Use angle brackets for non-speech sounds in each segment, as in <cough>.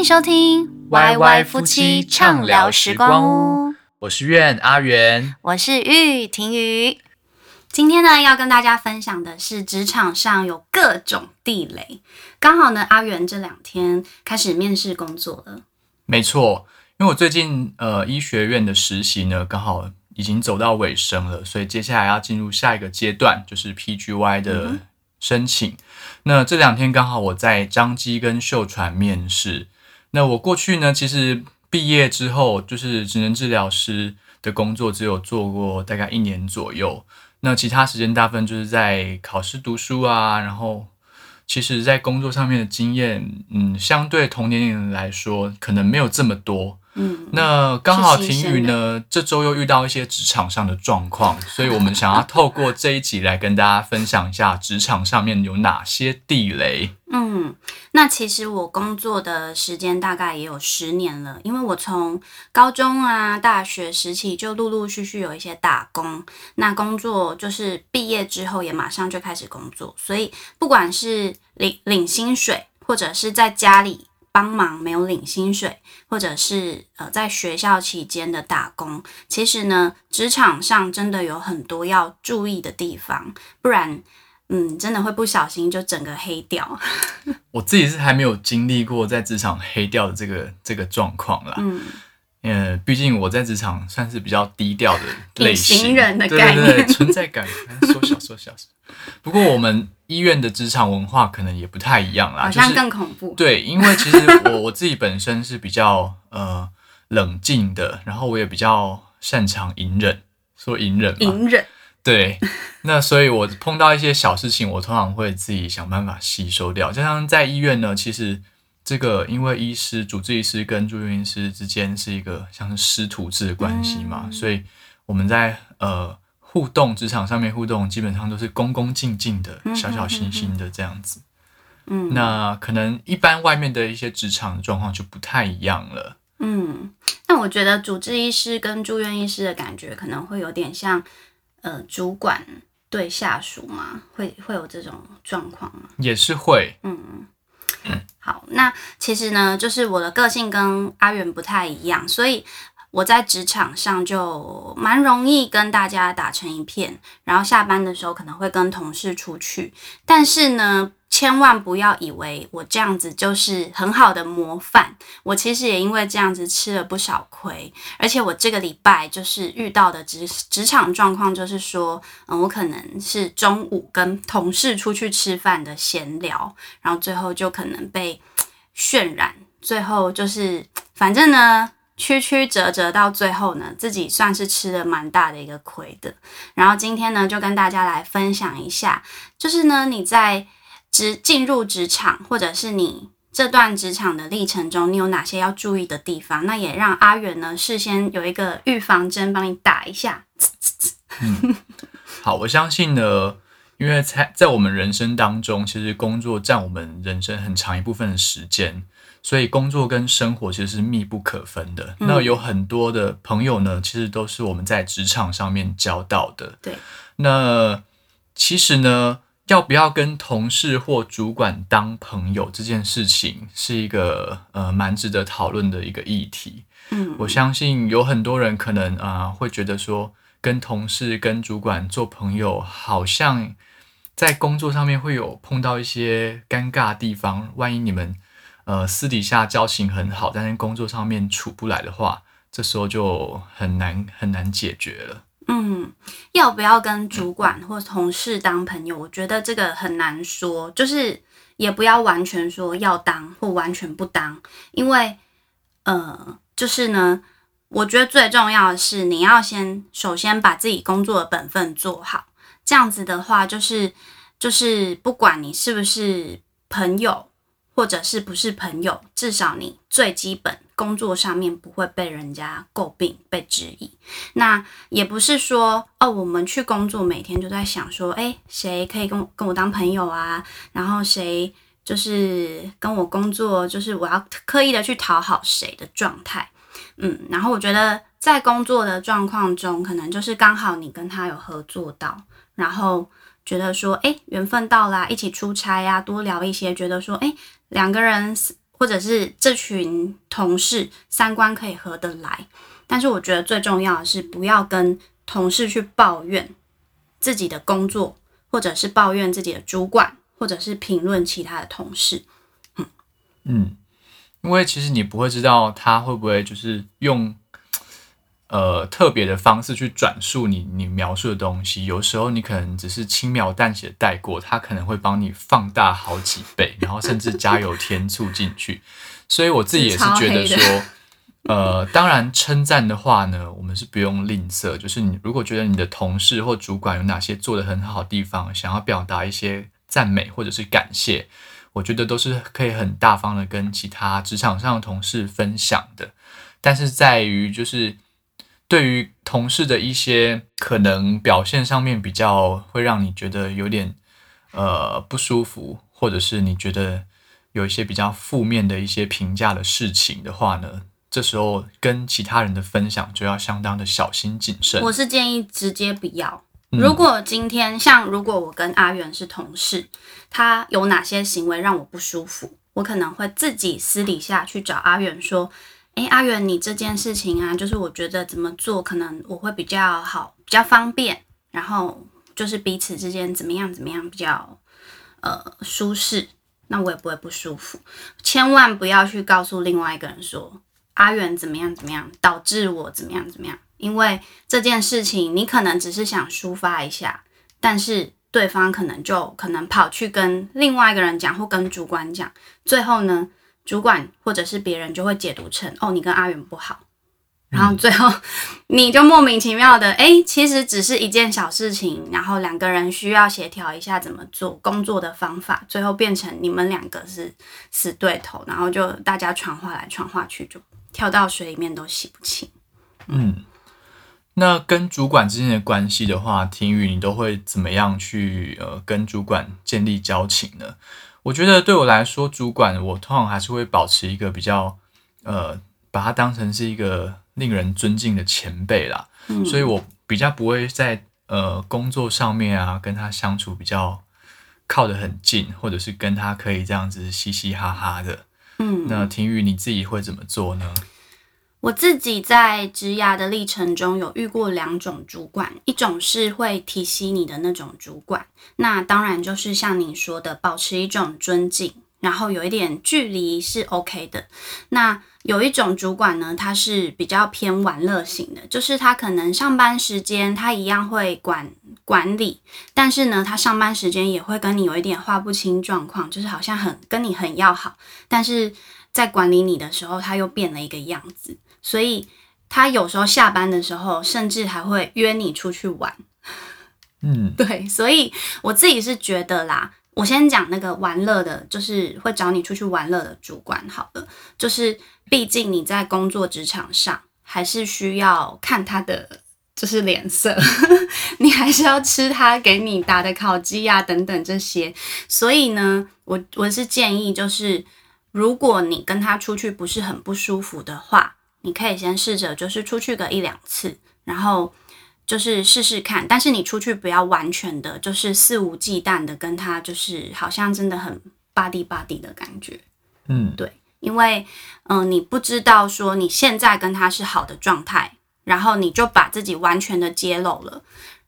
迎收听《Y Y 夫妻畅聊时光屋》，我是苑阿元，我是玉婷瑜。今天呢，要跟大家分享的是职场上有各种地雷。刚好呢，阿元这两天开始面试工作了。没错，因为我最近呃医学院的实习呢，刚好已经走到尾声了，所以接下来要进入下一个阶段，就是 PGY 的申请。嗯、那这两天刚好我在张基跟秀传面试。那我过去呢，其实毕业之后就是职能治疗师的工作，只有做过大概一年左右。那其他时间大部分就是在考试读书啊，然后其实在工作上面的经验，嗯，相对同年龄人来说，可能没有这么多。嗯，那刚好婷雨呢，这周又遇到一些职场上的状况，所以我们想要透过这一集来跟大家分享一下职场上面有哪些地雷。嗯，那其实我工作的时间大概也有十年了，因为我从高中啊、大学时期就陆陆续续有一些打工，那工作就是毕业之后也马上就开始工作，所以不管是领领薪水，或者是在家里。帮忙没有领薪水，或者是呃在学校期间的打工，其实呢，职场上真的有很多要注意的地方，不然，嗯，真的会不小心就整个黑掉。<laughs> 我自己是还没有经历过在职场黑掉的这个这个状况啦。嗯。呃，毕竟我在职场算是比较低调的类型，人的概念，对对对，存在感缩小缩小。不过我们医院的职场文化可能也不太一样啦，好像更恐怖。就是、对，因为其实我我自己本身是比较呃冷静的，然后我也比较擅长隐忍，说隐忍嘛，隐忍。对，那所以我碰到一些小事情，我通常会自己想办法吸收掉。就像在医院呢，其实。这个因为医师、主治医师跟住院医师之间是一个像是师徒制的关系嘛，嗯、所以我们在呃互动职场上面互动，基本上都是恭恭敬敬的、小小心心的这样子。嗯，那可能一般外面的一些职场的状况就不太一样了。嗯，那我觉得主治医师跟住院医师的感觉可能会有点像呃主管对下属嘛，会会有这种状况吗？也是会，嗯。好，那其实呢，就是我的个性跟阿元不太一样，所以我在职场上就蛮容易跟大家打成一片，然后下班的时候可能会跟同事出去，但是呢。千万不要以为我这样子就是很好的模范，我其实也因为这样子吃了不少亏。而且我这个礼拜就是遇到的职职场状况，就是说，嗯，我可能是中午跟同事出去吃饭的闲聊，然后最后就可能被 <tsk> 渲染，最后就是反正呢，曲曲折折到最后呢，自己算是吃了蛮大的一个亏的。然后今天呢，就跟大家来分享一下，就是呢，你在。职进入职场，或者是你这段职场的历程中，你有哪些要注意的地方？那也让阿元呢事先有一个预防针，帮你打一下。<laughs> 嗯，好，我相信呢，因为在在我们人生当中，其实工作占我们人生很长一部分的时间，所以工作跟生活其实是密不可分的。嗯、那有很多的朋友呢，其实都是我们在职场上面交到的。对，那其实呢。要不要跟同事或主管当朋友这件事情，是一个呃蛮值得讨论的一个议题。嗯，我相信有很多人可能啊、呃、会觉得说，跟同事、跟主管做朋友，好像在工作上面会有碰到一些尴尬的地方。万一你们呃私底下交情很好，但是工作上面处不来的话，这时候就很难很难解决了。嗯，要不要跟主管或同事当朋友？我觉得这个很难说，就是也不要完全说要当或完全不当，因为呃，就是呢，我觉得最重要的是你要先首先把自己工作的本分做好，这样子的话，就是就是不管你是不是朋友，或者是不是朋友，至少你最基本。工作上面不会被人家诟病、被质疑，那也不是说哦，我们去工作每天就在想说，诶，谁可以跟我跟我当朋友啊？然后谁就是跟我工作，就是我要刻意的去讨好谁的状态，嗯，然后我觉得在工作的状况中，可能就是刚好你跟他有合作到，然后觉得说，诶，缘分到啦，一起出差呀，多聊一些，觉得说，诶，两个人。或者是这群同事三观可以合得来。但是我觉得最重要的是，不要跟同事去抱怨自己的工作，或者是抱怨自己的主管，或者是评论其他的同事。嗯嗯，因为其实你不会知道他会不会就是用。呃，特别的方式去转述你你描述的东西，有时候你可能只是轻描淡写带过，他可能会帮你放大好几倍，<laughs> 然后甚至加油添醋进去。所以我自己也是觉得说，<laughs> 呃，当然称赞的话呢，我们是不用吝啬。就是你如果觉得你的同事或主管有哪些做的很好的地方，想要表达一些赞美或者是感谢，我觉得都是可以很大方的跟其他职场上的同事分享的。但是在于就是。对于同事的一些可能表现上面比较会让你觉得有点呃不舒服，或者是你觉得有一些比较负面的一些评价的事情的话呢，这时候跟其他人的分享就要相当的小心谨慎。我是建议直接不要。如果今天像如果我跟阿元是同事，他有哪些行为让我不舒服，我可能会自己私底下去找阿元说。哎，阿元，你这件事情啊，就是我觉得怎么做可能我会比较好，比较方便，然后就是彼此之间怎么样怎么样比较呃舒适，那我也不会不舒服。千万不要去告诉另外一个人说阿元怎么样怎么样，导致我怎么样怎么样，因为这件事情你可能只是想抒发一下，但是对方可能就可能跑去跟另外一个人讲，或跟主管讲，最后呢，主管或者是别人就会解读成哦，你跟阿元不好，然后最后你就莫名其妙的哎、欸，其实只是一件小事情，然后两个人需要协调一下怎么做工作的方法，最后变成你们两个是死对头，然后就大家传话来传话去，就跳到水里面都洗不清。嗯，那跟主管之间的关系的话，婷雨你都会怎么样去呃跟主管建立交情呢？我觉得对我来说，主管我通常还是会保持一个比较，呃，把他当成是一个令人尊敬的前辈啦。嗯，所以我比较不会在呃工作上面啊跟他相处比较靠得很近，或者是跟他可以这样子嘻嘻哈哈的。嗯，那婷宇你自己会怎么做呢？我自己在职涯的历程中有遇过两种主管，一种是会提携你的那种主管，那当然就是像你说的，保持一种尊敬，然后有一点距离是 OK 的。那有一种主管呢，他是比较偏玩乐型的，就是他可能上班时间他一样会管管理，但是呢，他上班时间也会跟你有一点划不清状况，就是好像很跟你很要好，但是在管理你的时候，他又变了一个样子。所以他有时候下班的时候，甚至还会约你出去玩。<laughs> 嗯，对，所以我自己是觉得啦，我先讲那个玩乐的，就是会找你出去玩乐的主管好了。就是毕竟你在工作职场上，还是需要看他的就是脸色，<laughs> 你还是要吃他给你打的烤鸡啊等等这些。所以呢，我我是建议，就是如果你跟他出去不是很不舒服的话。你可以先试着就是出去个一两次，然后就是试试看。但是你出去不要完全的，就是肆无忌惮的跟他，就是好像真的很 buddy buddy 的感觉。嗯，对，因为嗯、呃，你不知道说你现在跟他是好的状态，然后你就把自己完全的揭露了，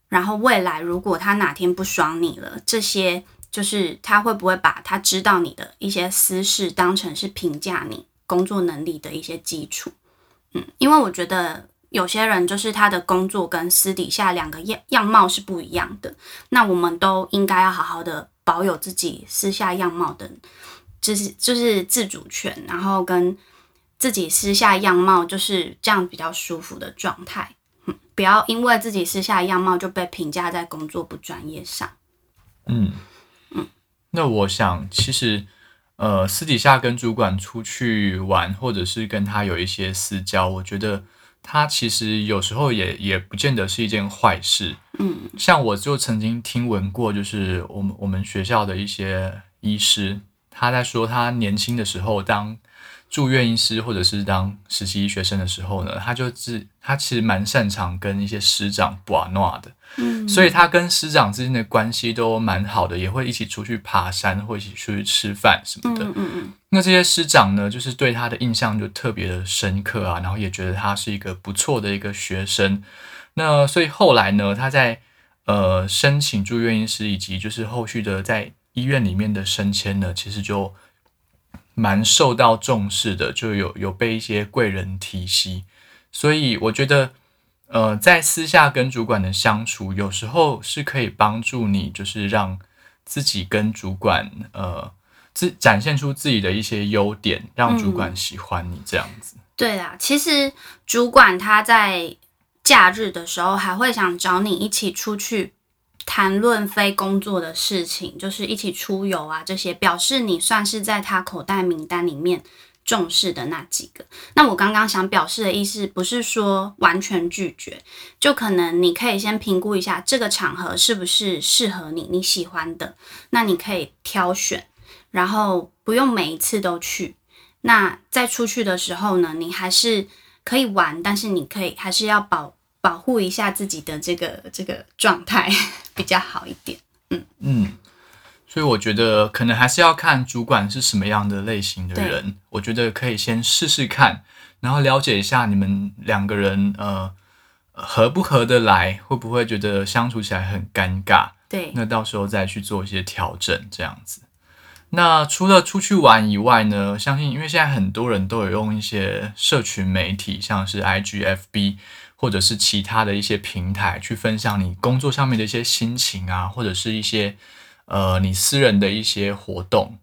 然后未来如果他哪天不爽你了，这些就是他会不会把他知道你的一些私事当成是评价你工作能力的一些基础。嗯，因为我觉得有些人就是他的工作跟私底下两个样样貌是不一样的，那我们都应该要好好的保有自己私下样貌的，就是就是自主权，然后跟自己私下样貌就是这样比较舒服的状态，嗯，不要因为自己私下样貌就被评价在工作不专业上。嗯嗯，那我想其实。呃，私底下跟主管出去玩，或者是跟他有一些私交，我觉得他其实有时候也也不见得是一件坏事。嗯，像我就曾经听闻过，就是我们我们学校的一些医师，他在说他年轻的时候当住院医师或者是当实习医学生的时候呢，他就是他其实蛮擅长跟一些师长玩闹的，嗯，所以他跟师长之间的关系都蛮好的，也会一起出去爬山，或一起出去吃饭什么的，嗯嗯嗯。那这些师长呢，就是对他的印象就特别的深刻啊，然后也觉得他是一个不错的一个学生。那所以后来呢，他在呃申请住院医师以及就是后续的在医院里面的升迁呢，其实就。蛮受到重视的，就有有被一些贵人提携，所以我觉得，呃，在私下跟主管的相处，有时候是可以帮助你，就是让自己跟主管，呃，自展现出自己的一些优点，让主管喜欢你这样子。对啊，其实主管他在假日的时候还会想找你一起出去。谈论非工作的事情，就是一起出游啊，这些表示你算是在他口袋名单里面重视的那几个。那我刚刚想表示的意思，不是说完全拒绝，就可能你可以先评估一下这个场合是不是适合你，你喜欢的，那你可以挑选，然后不用每一次都去。那在出去的时候呢，你还是可以玩，但是你可以还是要保。保护一下自己的这个这个状态比较好一点，嗯嗯，所以我觉得可能还是要看主管是什么样的类型的人，我觉得可以先试试看，然后了解一下你们两个人呃合不合得来，会不会觉得相处起来很尴尬，对，那到时候再去做一些调整，这样子。那除了出去玩以外呢，相信因为现在很多人都有用一些社群媒体，像是 IGFB。或者是其他的一些平台去分享你工作上面的一些心情啊，或者是一些呃你私人的一些活动。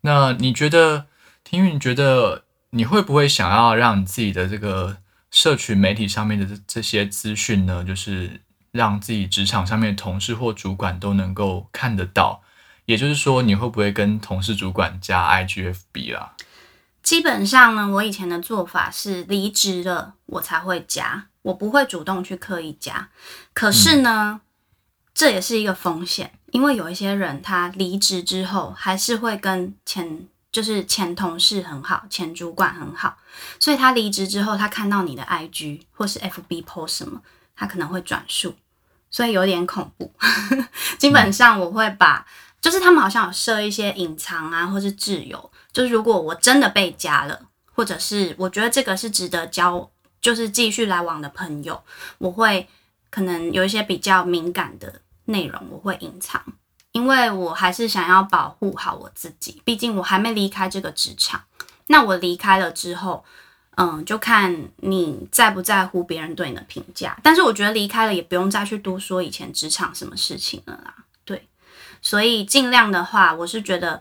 那你觉得，听韵，你觉得你会不会想要让你自己的这个社群媒体上面的这这些资讯呢，就是让自己职场上面的同事或主管都能够看得到？也就是说，你会不会跟同事、主管加 IGFB 啦？基本上呢，我以前的做法是离职了我才会加。我不会主动去刻意加，可是呢，嗯、这也是一个风险，因为有一些人他离职之后还是会跟前就是前同事很好，前主管很好，所以他离职之后，他看到你的 IG 或是 FB post 什么，他可能会转述，所以有点恐怖。<laughs> 基本上我会把，就是他们好像有设一些隐藏啊，或是自由，就是如果我真的被加了，或者是我觉得这个是值得交。就是继续来往的朋友，我会可能有一些比较敏感的内容，我会隐藏，因为我还是想要保护好我自己，毕竟我还没离开这个职场。那我离开了之后，嗯，就看你在不在乎别人对你的评价。但是我觉得离开了也不用再去多说以前职场什么事情了啦。对，所以尽量的话，我是觉得。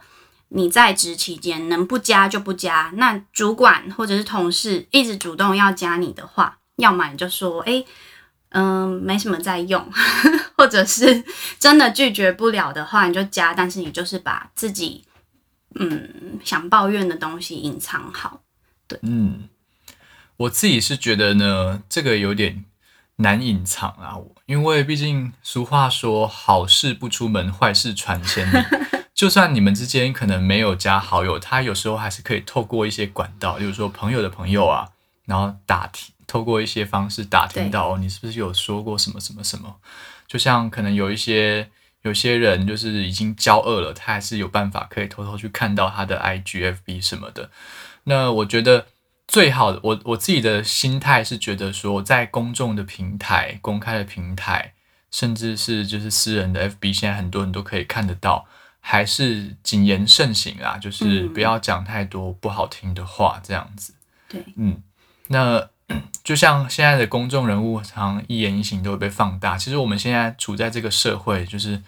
你在职期间能不加就不加。那主管或者是同事一直主动要加你的话，要么你就说，哎，嗯，没什么在用，或者是真的拒绝不了的话，你就加。但是你就是把自己嗯想抱怨的东西隐藏好。对，嗯，我自己是觉得呢，这个有点难隐藏啊，因为毕竟俗话说，好事不出门，坏事传千里。<laughs> 就算你们之间可能没有加好友，他有时候还是可以透过一些管道，比如说朋友的朋友啊，然后打听，透过一些方式打听到哦你是不是有说过什么什么什么。就像可能有一些有些人就是已经交恶了，他还是有办法可以偷偷去看到他的 IGFB 什么的。那我觉得最好的，我我自己的心态是觉得说，在公众的平台、公开的平台，甚至是就是私人的 FB，现在很多人都可以看得到。还是谨言慎行啦，就是不要讲太多不好听的话，这样子。对，嗯，那就像现在的公众人物，常常一言一行都会被放大。其实我们现在处在这个社会，就是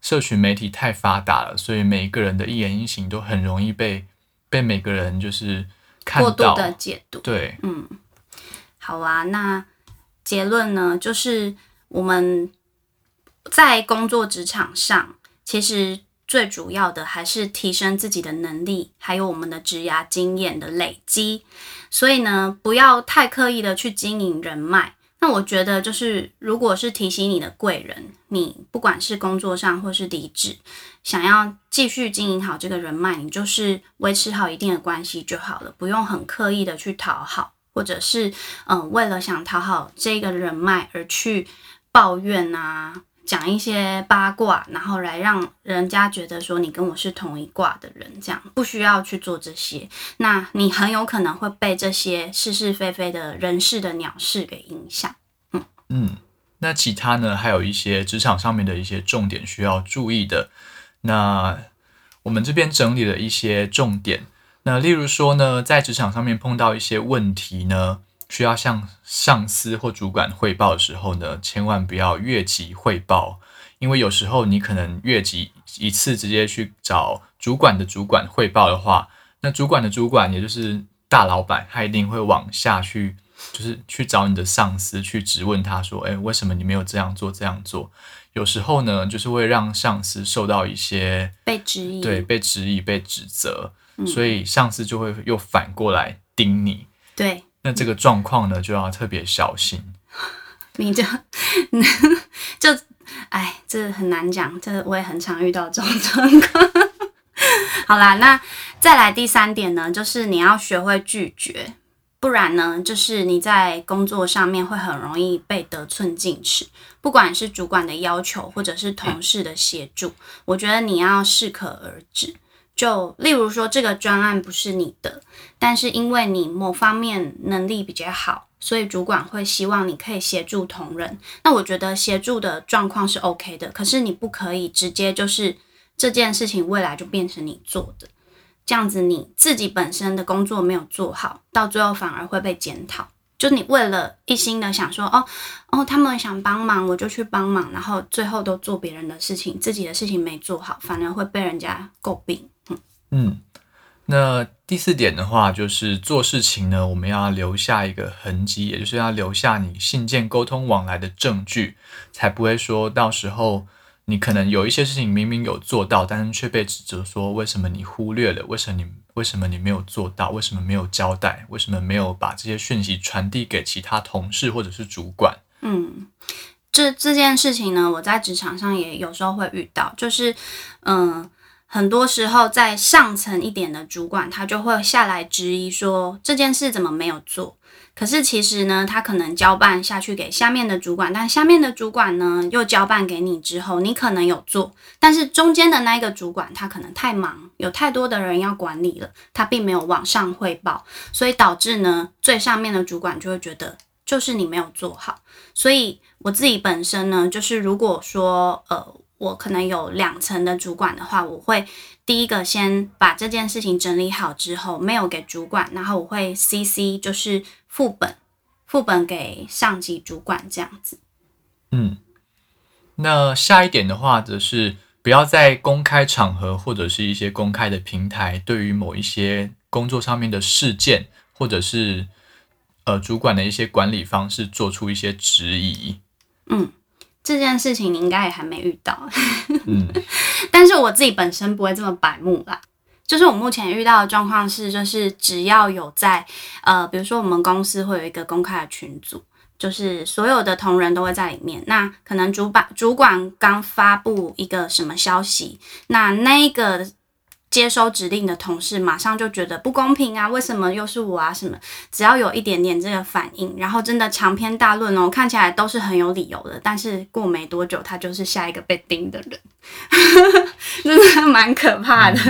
社群媒体太发达了，所以每一个人的一言一行都很容易被被每个人就是看到。过度的解读。对，嗯，好啊，那结论呢，就是我们在工作职场上，其实。最主要的还是提升自己的能力，还有我们的职涯经验的累积。所以呢，不要太刻意的去经营人脉，那我觉得就是，如果是提醒你的贵人，你不管是工作上或是离职，想要继续经营好这个人脉，你就是维持好一定的关系就好了，不用很刻意的去讨好，或者是嗯、为了想讨好这个人脉而去抱怨啊，讲一些八卦，然后来让人家觉得说你跟我是同一挂的人，这样不需要去做这些。那你很有可能会被这些是是非非的人事的鸟事给影响。嗯嗯，那其他呢？还有一些职场上面的一些重点需要注意的。那我们这边整理了一些重点。那例如说呢，在职场上面碰到一些问题呢，需要向上司或主管汇报的时候呢，千万不要越级汇报，因为有时候你可能越级一次直接去找主管的主管汇报的话，那主管的主管也就是大老板，他一定会往下去，就是去找你的上司去质问他说，诶，为什么你没有这样做这样做？有时候呢，就是会让上司受到一些被质疑，对，被质疑、被指责，嗯，所以上司就会又反过来盯你，对。那这个状况呢，就要特别小心。<laughs> 你就，<laughs> 就，哎，这很难讲。这我也很常遇到这种状况。<laughs> 好啦，那再来第三点呢，就是你要学会拒绝，不然呢，就是你在工作上面会很容易被得寸进尺。不管是主管的要求，或者是同事的协助，我觉得你要适可而止。就例如说，这个专案不是你的，但是因为你某方面能力比较好，所以主管会希望你可以协助同仁。那我觉得协助的状况是 OK 的，可是你不可以直接就是这件事情未来就变成你做的，这样子你自己本身的工作没有做好，到最后反而会被检讨。就你为了一心的想说，哦哦，他们想帮忙，我就去帮忙，然后最后都做别人的事情，自己的事情没做好，反而会被人家诟病。嗯，那第四点的话，就是做事情呢，我们要留下一个痕迹，也就是要留下你信件沟通往来的证据，才不会说到时候你可能有一些事情明明有做到，但是却被指责说为什么你忽略了，为什么你为什么你没有做到，为什么没有交代，为什么没有把这些讯息传递给其他同事或者是主管？嗯，这这件事情呢，我在职场上也有时候会遇到，就是嗯。很多时候，在上层一点的主管，他就会下来质疑说，这件事怎么没有做？可是其实呢，他可能交办下去给下面的主管，但下面的主管呢又交办给你之后，你可能有做，但是中间的那一个主管他可能太忙，有太多的人要管理了，他并没有往上汇报，所以导致呢，最上面的主管就会觉得就是你没有做好。所以我自己本身呢，就是如果说呃。我可能有两层的主管的话，我会第一个先把这件事情整理好之后，没有给主管，然后我会 CC 就是副本，副本给上级主管这样子。嗯，那下一点的话，则是不要在公开场合或者是一些公开的平台，对于某一些工作上面的事件，或者是呃主管的一些管理方式做出一些质疑。嗯。这件事情你应该也还没遇到，<laughs> 嗯，但是我自己本身不会这么白目啦。就是我目前遇到的状况是，就是只要有在呃，比如说我们公司会有一个公开的群组，就是所有的同仁都会在里面。那可能主管主管刚发布一个什么消息，那那个。接收指令的同事马上就觉得不公平啊！为什么又是我啊？什么？只要有一点点这个反应，然后真的长篇大论哦，看起来都是很有理由的。但是过没多久，他就是下一个被盯的人，真的蛮可怕的。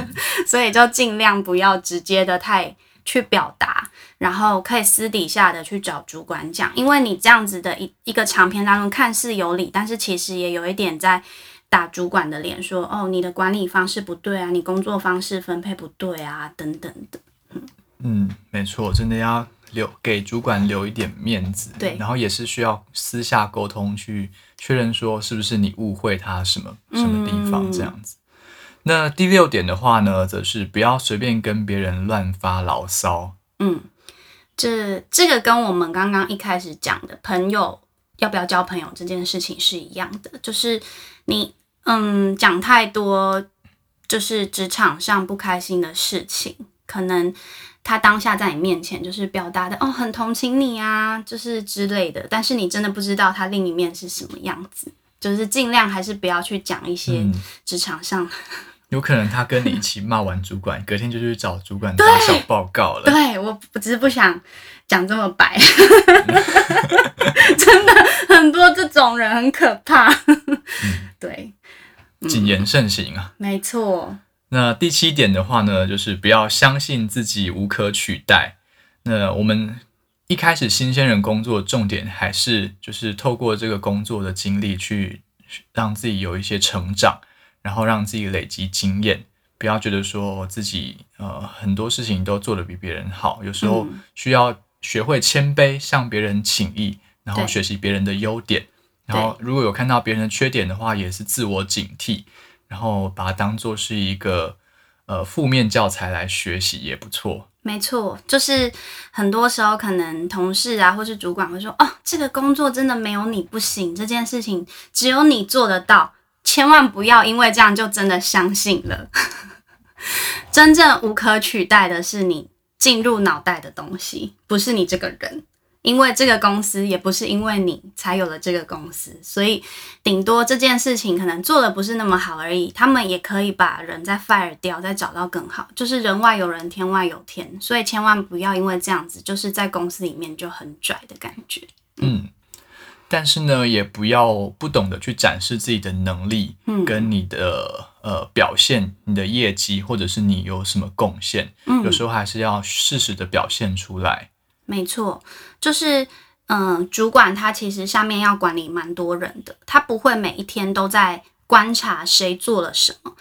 所以就尽量不要直接的太去表达，然后可以私底下的去找主管讲，因为你这样子的一一个长篇大论看似有理，但是其实也有一点在。打主管的脸说：“哦，你的管理方式不对啊，你工作方式分配不对啊，等等的。”嗯嗯，没错，真的要留给主管留一点面子。对，然后也是需要私下沟通去确认说是不是你误会他什么什么地方这样子。嗯、那第六点的话呢，则是不要随便跟别人乱发牢骚。嗯，这这个跟我们刚刚一开始讲的朋友要不要交朋友这件事情是一样的，就是你。嗯，讲太多就是职场上不开心的事情，可能他当下在你面前就是表达的哦，很同情你啊，就是之类的，但是你真的不知道他另一面是什么样子，就是尽量还是不要去讲一些职场上、嗯。<laughs> 有可能他跟你一起骂完主管，隔天就去找主管打小报告了。对，我我只是不想讲这么白 <laughs> <laughs> 真的很多这种人很可怕。嗯、对，谨言慎行啊。没错。那第七点的话呢，就是不要相信自己无可取代。那我们一开始新鲜人工作的重点还是就是透过这个工作的经历去让自己有一些成长。然后让自己累积经验，不要觉得说自己呃很多事情都做得比别人好，有时候需要学会谦卑，向别人请益，然后学习别人的优点，然后如果有看到别人的缺点的话，也是自我警惕，然后把它当做是一个呃负面教材来学习也不错。没错，就是很多时候可能同事啊或是主管会说，哦，这个工作真的没有你不行，这件事情只有你做得到。千万不要因为这样就真的相信了。<laughs> 真正无可取代的是你进入脑袋的东西，不是你这个人。因为这个公司也不是因为你才有了这个公司，所以顶多这件事情可能做的不是那么好而已。他们也可以把人再 fire 掉，再找到更好。就是人外有人，天外有天。所以千万不要因为这样子，就是在公司里面就很拽的感觉。嗯。但是呢，也不要不懂得去展示自己的能力，嗯跟你的、嗯、呃表现、你的业绩，或者是你有什么贡献，嗯、有时候还是要适时的表现出来。没错，就是嗯、主管他其实下面要管理蛮多人的，他不会每一天都在观察谁做了什么。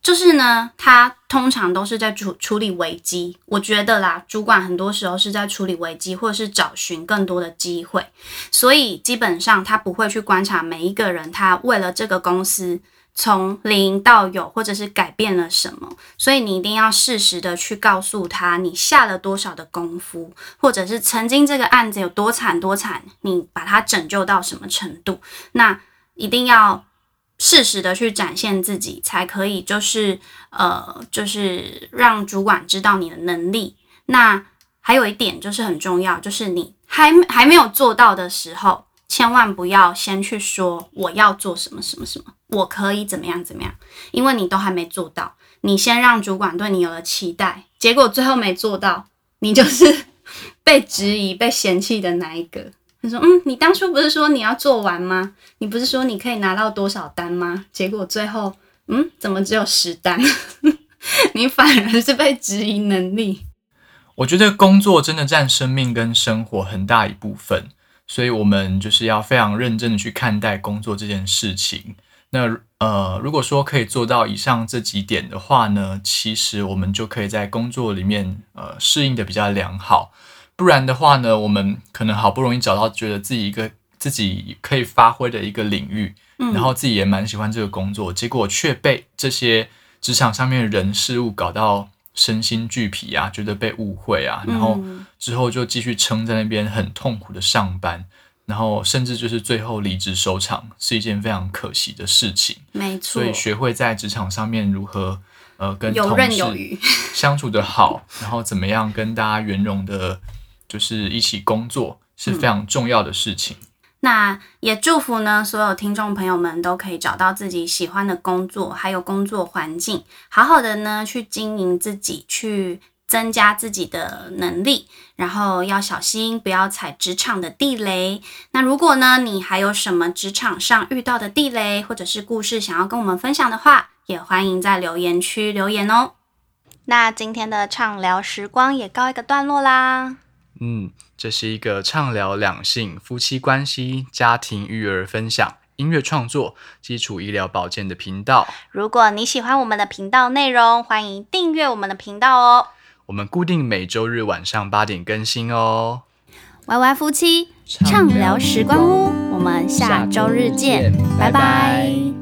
就是呢，他通常都是在处处理危机。我觉得啦，主管很多时候是在处理危机，或者是找寻更多的机会。所以基本上他不会去观察每一个人，他为了这个公司从零到有，或者是改变了什么。所以你一定要适时的去告诉他，你下了多少的功夫，或者是曾经这个案子有多惨多惨，你把它拯救到什么程度。那一定要。适时的去展现自己，才可以就是呃，就是让主管知道你的能力。那还有一点就是很重要，就是你还还没有做到的时候，千万不要先去说我要做什么什么什么，我可以怎么样怎么样，因为你都还没做到。你先让主管对你有了期待，结果最后没做到，你就是被质疑、被嫌弃的那一个。他说：“嗯，你当初不是说你要做完吗？你不是说你可以拿到多少单吗？结果最后，嗯，怎么只有十单？<laughs> 你反而是被质疑能力。我觉得工作真的占生命跟生活很大一部分，所以我们就是要非常认真的去看待工作这件事情。那呃，如果说可以做到以上这几点的话呢，其实我们就可以在工作里面呃适应的比较良好。”不然的话呢，我们可能好不容易找到觉得自己一个自己可以发挥的一个领域，嗯，然后自己也蛮喜欢这个工作，结果却被这些职场上面的人事物搞到身心俱疲啊，觉得被误会啊，然后之后就继续撑在那边很痛苦的上班，然后甚至就是最后离职收场，是一件非常可惜的事情。没错，所以学会在职场上面如何呃跟同事 <laughs> 相处的好，然后怎么样跟大家圆融的。就是一起工作是非常重要的事情。嗯，那也祝福呢，所有听众朋友们都可以找到自己喜欢的工作，还有工作环境，好好的呢去经营自己，去增加自己的能力，然后要小心不要踩职场的地雷。那如果呢，你还有什么职场上遇到的地雷或者是故事想要跟我们分享的话，也欢迎在留言区留言哦。那今天的畅聊时光也告一个段落啦。嗯，这是一个畅聊两性、夫妻关系、家庭育儿分享、音乐创作、基础医疗保健的频道。如果你喜欢我们的频道内容，欢迎订阅我们的频道哦。我们固定每周日晚上八点更新哦。歪歪夫妻畅聊时光屋，我们下周日见，拜拜。